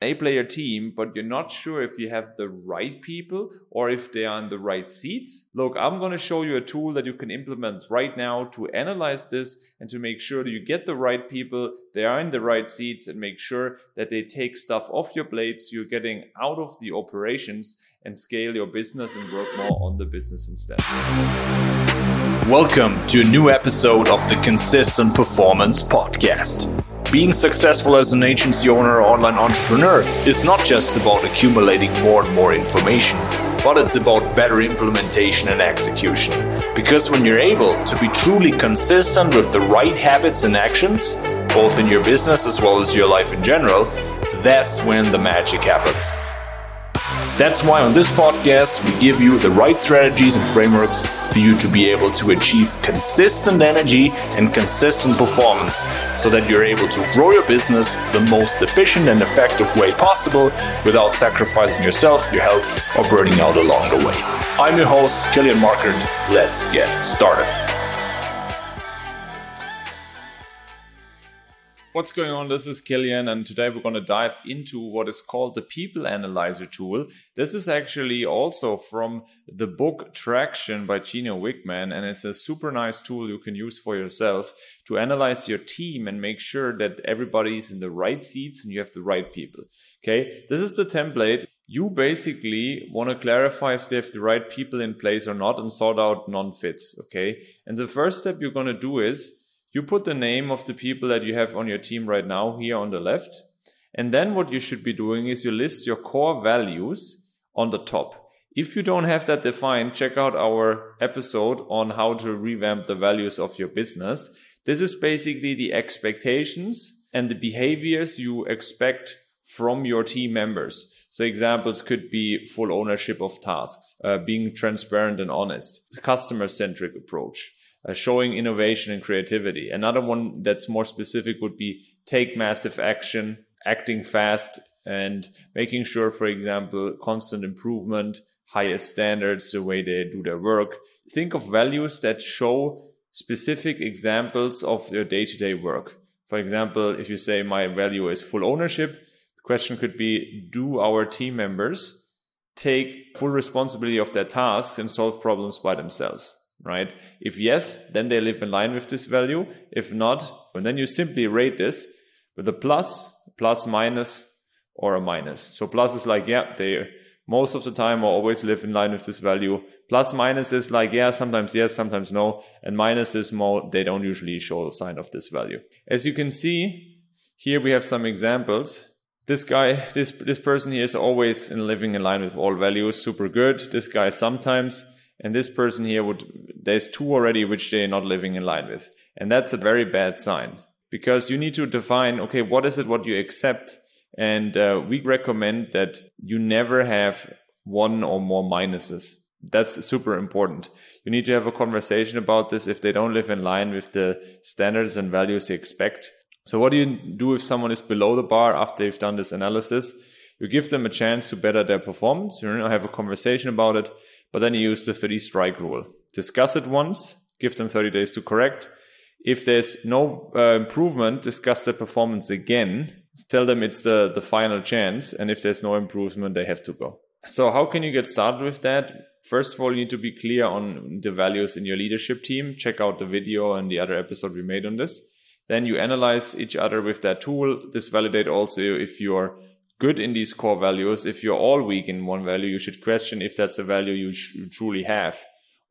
A player team, but you're not sure if you have the right people or if they are in the right seats. Look, I'm going to show you a tool that you can implement right now to analyze this and to make sure that you get the right people, they are in the right seats, and make sure that they take stuff off your plates. You're getting out of the operations and scale your business and work more on the business instead. Welcome to a new episode of the Consistent Performance Podcast. Being successful as an agency owner or online entrepreneur is not just about accumulating more and more information, but it's about better implementation and execution. Because when you're able to be truly consistent with the right habits and actions, both in your business as well as your life in general, that's when the magic happens. That's why on this podcast, we give you the right strategies and frameworks for you to be able to achieve consistent energy and consistent performance so that you're able to grow your business the most efficient and effective way possible without sacrificing yourself, your health, or burning out along the way. I'm your host, Kilian Markert. Let's get started. What's going on? This is Kilian, and today we're going to dive into what is called the People Analyzer tool. This is actually also from the book Traction by Gino Wickman, and it's a super nice tool you can use for yourself to analyze your team and make sure that everybody's in the right seats and you have the right people. Okay, this is the template. You basically want to clarify if they have the right people in place or not and sort out non fits. Okay, and the first step you're going to do is you put the name of the people that you have on your team right now here on the left. And then what you should be doing is you list your core values on the top. If you don't have that defined, check out our episode on how to revamp the values of your business. This is basically the expectations and the behaviors you expect from your team members. So examples could be full ownership of tasks, uh, being transparent and honest, customer centric approach, uh, showing innovation and creativity. Another one that's more specific would be take massive action, acting fast, and making sure, for example, constant improvement, highest standards, the way they do their work. Think of values that show specific examples of your day to day work. For example, if you say my value is full ownership, the question could be, do our team members take full responsibility of their tasks and solve problems by themselves? Right? If yes, then they live in line with this value. If not, and then you simply rate this with a plus, plus, minus, or a minus. So plus is like, yeah, they most of the time or always live in line with this value. Plus minus is like, yeah, sometimes yes, sometimes no. And minus is more, they don't usually show a sign of this value. As you can see, here we have some examples. This guy, this, this person here is always in living in line with all values. Super good. This guy sometimes and this person here would there's two already which they're not living in line with. And that's a very bad sign. Because you need to define okay what is it what you accept? And uh, we recommend that you never have one or more minuses. That's super important. You need to have a conversation about this if they don't live in line with the standards and values you expect. So what do you do if someone is below the bar after they've done this analysis? You give them a chance to better their performance. You know have a conversation about it but then you use the 30 strike rule. Discuss it once, give them 30 days to correct. If there's no uh, improvement, discuss the performance again. Tell them it's the, the final chance. And if there's no improvement, they have to go. So how can you get started with that? First of all, you need to be clear on the values in your leadership team. Check out the video and the other episode we made on this. Then you analyze each other with that tool. This validate also if you're good in these core values. If you're all weak in one value, you should question if that's a value you, truly have,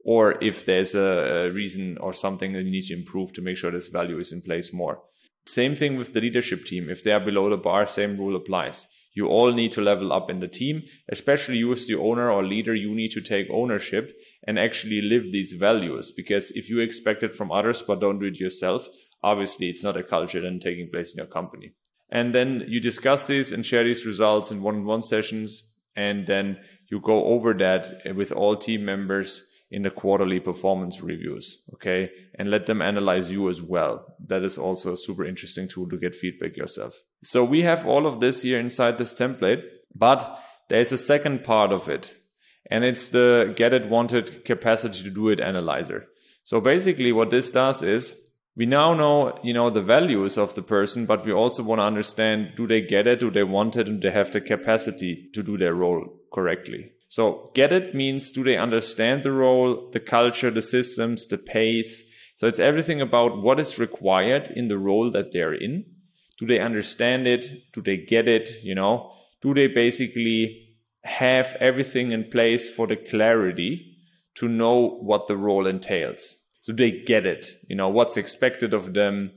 or if there's a, a reason or something that you need to improve to make sure this value is in place more. Same thing with the leadership team. If they are below the bar, same rule applies. You all need to level up in the team, especially you as the owner or leader, you need to take ownership and actually live these values. Because if you expect it from others but don't do it yourself, obviously it's not a culture then taking place in your company. And then you discuss these and share these results in one-on-one sessions. And then you go over that with all team members in the quarterly performance reviews. Okay. And let them analyze you as well. That is also a super interesting tool to get feedback yourself. So we have all of this here inside this template, but there's a second part of it. And it's the get it wanted capacity to do it analyzer. So basically what this does is we now know, you know, the values of the person, but we also want to understand, do they get it? Do they want it? And do they have the capacity to do their role correctly? So get it means, do they understand the role, the culture, the systems, the pace? So it's everything about what is required in the role that they're in. Do they understand it? Do they get it? You know, do they basically have everything in place for the clarity to know what the role entails? So they get it you know what's expected of them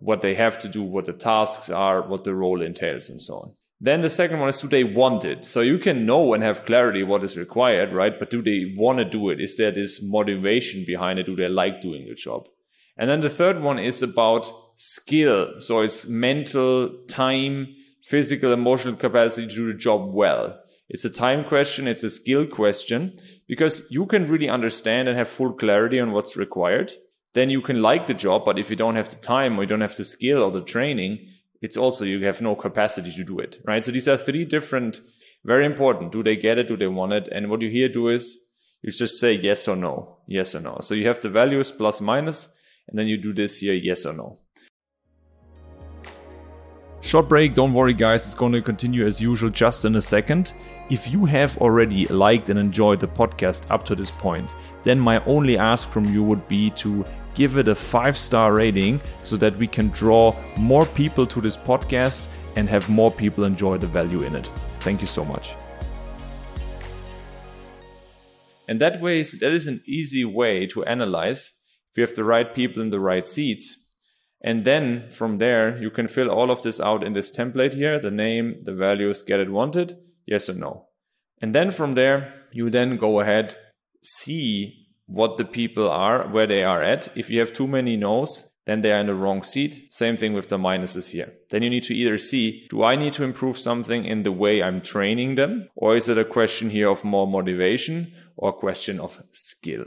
what they have to do what the tasks are what the role entails and so on. Then the second one is do they want it? So you can know and have clarity what is required right? But do they want to do it? Is there this motivation behind it? Do they like doing the job? And then the third one is about skill. So it's mental time physical emotional capacity to do the job well it's a time question it's a skill question because you can really understand and have full clarity on what's required. Then you can like the job, but if you don't have the time or you don't have the skill or the training, it's also you have no capacity to do it, right? So these are three different, very important. Do they get it? Do they want it? And what you here do is you just say yes or no, yes or no. So you have the values plus minus, and then you do this here, yes or no. Short break, don't worry, guys, it's going to continue as usual just in a second. If you have already liked and enjoyed the podcast up to this point, then my only ask from you would be to give it a five star rating so that we can draw more people to this podcast and have more people enjoy the value in it. Thank you so much. And that way, that is an easy way to analyze if you have the right people in the right seats. And then from there, you can fill all of this out in this template here the name, the values, get it wanted Yes or no? And then from there, you then go ahead, see what the people are, where they are at. If you have too many no's, then they are in the wrong seat. Same thing with the minuses here. Then you need to either see, do I need to improve something in the way I'm training them? Or is it a question here of more motivation or a question of skill?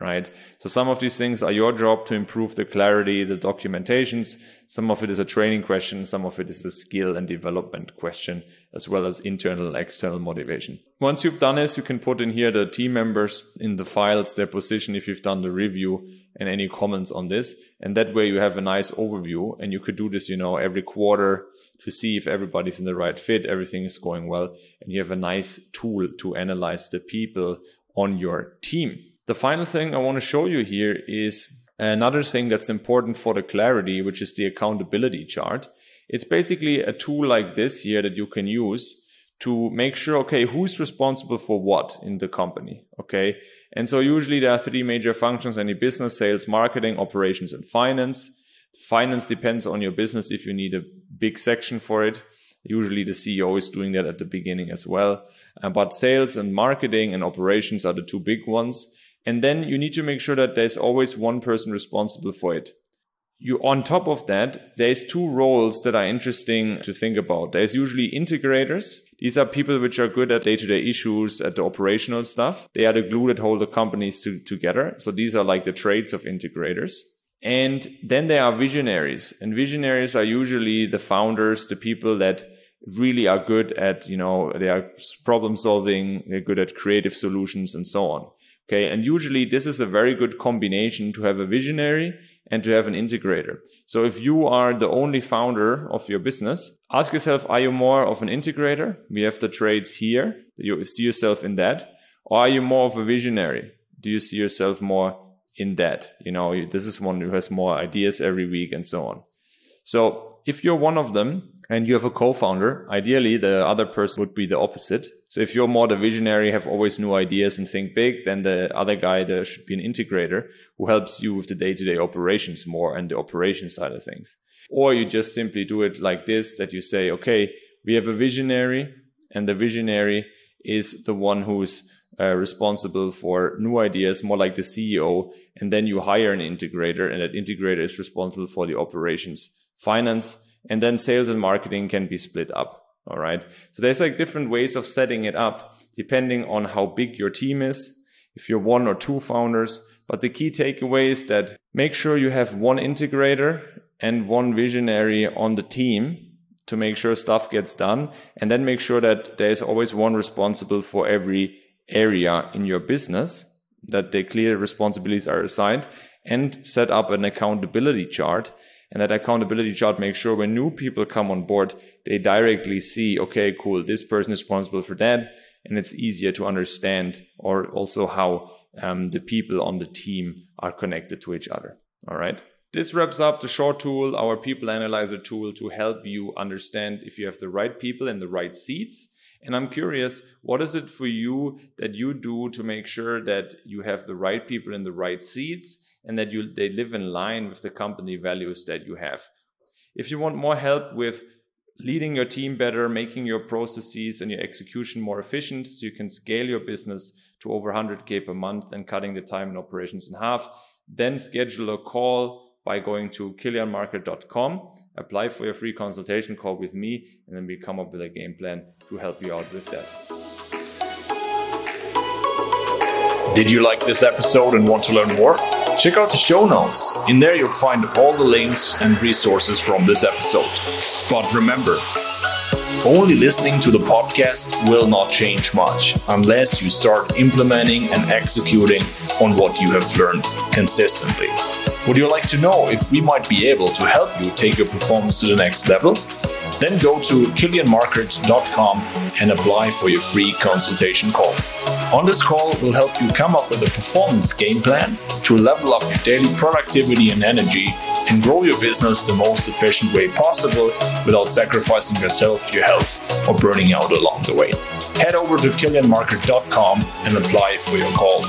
Right? So some of these things are your job to improve the clarity, the documentations. Some of it is a training question. Some of it is a skill and development question, as well as internal external motivation. Once you've done this, you can put in here the team members in the files, their position if you've done the review and any comments on this. And that way you have a nice overview and you could do this, you know, every quarter to see if everybody's in the right fit, everything is going well, and you have a nice tool to analyze the people on your team. The final thing I want to show you here is another thing that's important for the clarity, which is the accountability chart. It's basically a tool like this here that you can use to make sure, okay, who's responsible for what in the company? Okay. And so usually there are three major functions, any business, sales, marketing, operations, and finance. Finance depends on your business if you need a big section for it. Usually the CEO is doing that at the beginning as well. Uh, but sales and marketing and operations are the two big ones. And then you need to make sure that there's always one person responsible for it. You, on top of that, there's two roles that are interesting to think about. There's usually integrators. These are people which are good at day to day issues, at the operational stuff. They are the glue that hold the companies to, together. So these are like the traits of integrators. And then there are visionaries and visionaries are usually the founders, the people that really are good at, you know, they are problem solving. They're good at creative solutions and so on. Okay. And usually this is a very good combination to have a visionary and to have an integrator. So if you are the only founder of your business, ask yourself, are you more of an integrator? We have the traits here. You see yourself in that? Or are you more of a visionary? Do you see yourself more in that? You know, this is one who has more ideas every week and so on. So if you're one of them, and you have a co-founder, ideally the other person would be the opposite. So if you're more the visionary, have always new ideas and think big, then the other guy, there should be an integrator who helps you with the day-to-day operations more and the operation side of things. Or you just simply do it like this, that you say, okay, we have a visionary and the visionary is the one who's uh, responsible for new ideas, more like the CEO. And then you hire an integrator and that integrator is responsible for the operations, finance, and then sales and marketing can be split up. All right. So there's like different ways of setting it up depending on how big your team is. If you're one or two founders, but the key takeaway is that make sure you have one integrator and one visionary on the team to make sure stuff gets done. And then make sure that there's always one responsible for every area in your business, that the clear responsibilities are assigned. and set up an accountability chart. And that accountability chart makes sure when new people come on board, they directly see, okay, cool, this person is responsible for that. And it's easier to understand or also how um, the people on the team are connected to each other. All right. This wraps up the short tool, our people analyzer tool to help you understand if you have the right people in the right seats. And I'm curious, what is it for you that you do to make sure that you have the right people in the right seats and that you they live in line with the company values that you have? If you want more help with leading your team better, making your processes and your execution more efficient so you can scale your business to over 100K per month and cutting the time in operations in half, then schedule a call by going to kilianmarkert.com, apply for your free consultation call with me, and then we come up with a game plan to help you out with that. Did you like this episode and want to learn more? Check out the show notes. In there, you'll find all the links and resources from this episode. But remember, only listening to the podcast will not change much unless you start implementing and executing on what you have learned consistently. Would you like to know if we might be able to help you take your performance to the next level? Then go to kilianmarkert.com and apply for your free consultation call. On this call, we'll help you come up with a performance game plan to level up your daily productivity and energy and grow your business the most efficient way possible without sacrificing yourself, your health, or burning out along the way. Head over to KilianMarkert.com and apply for your call.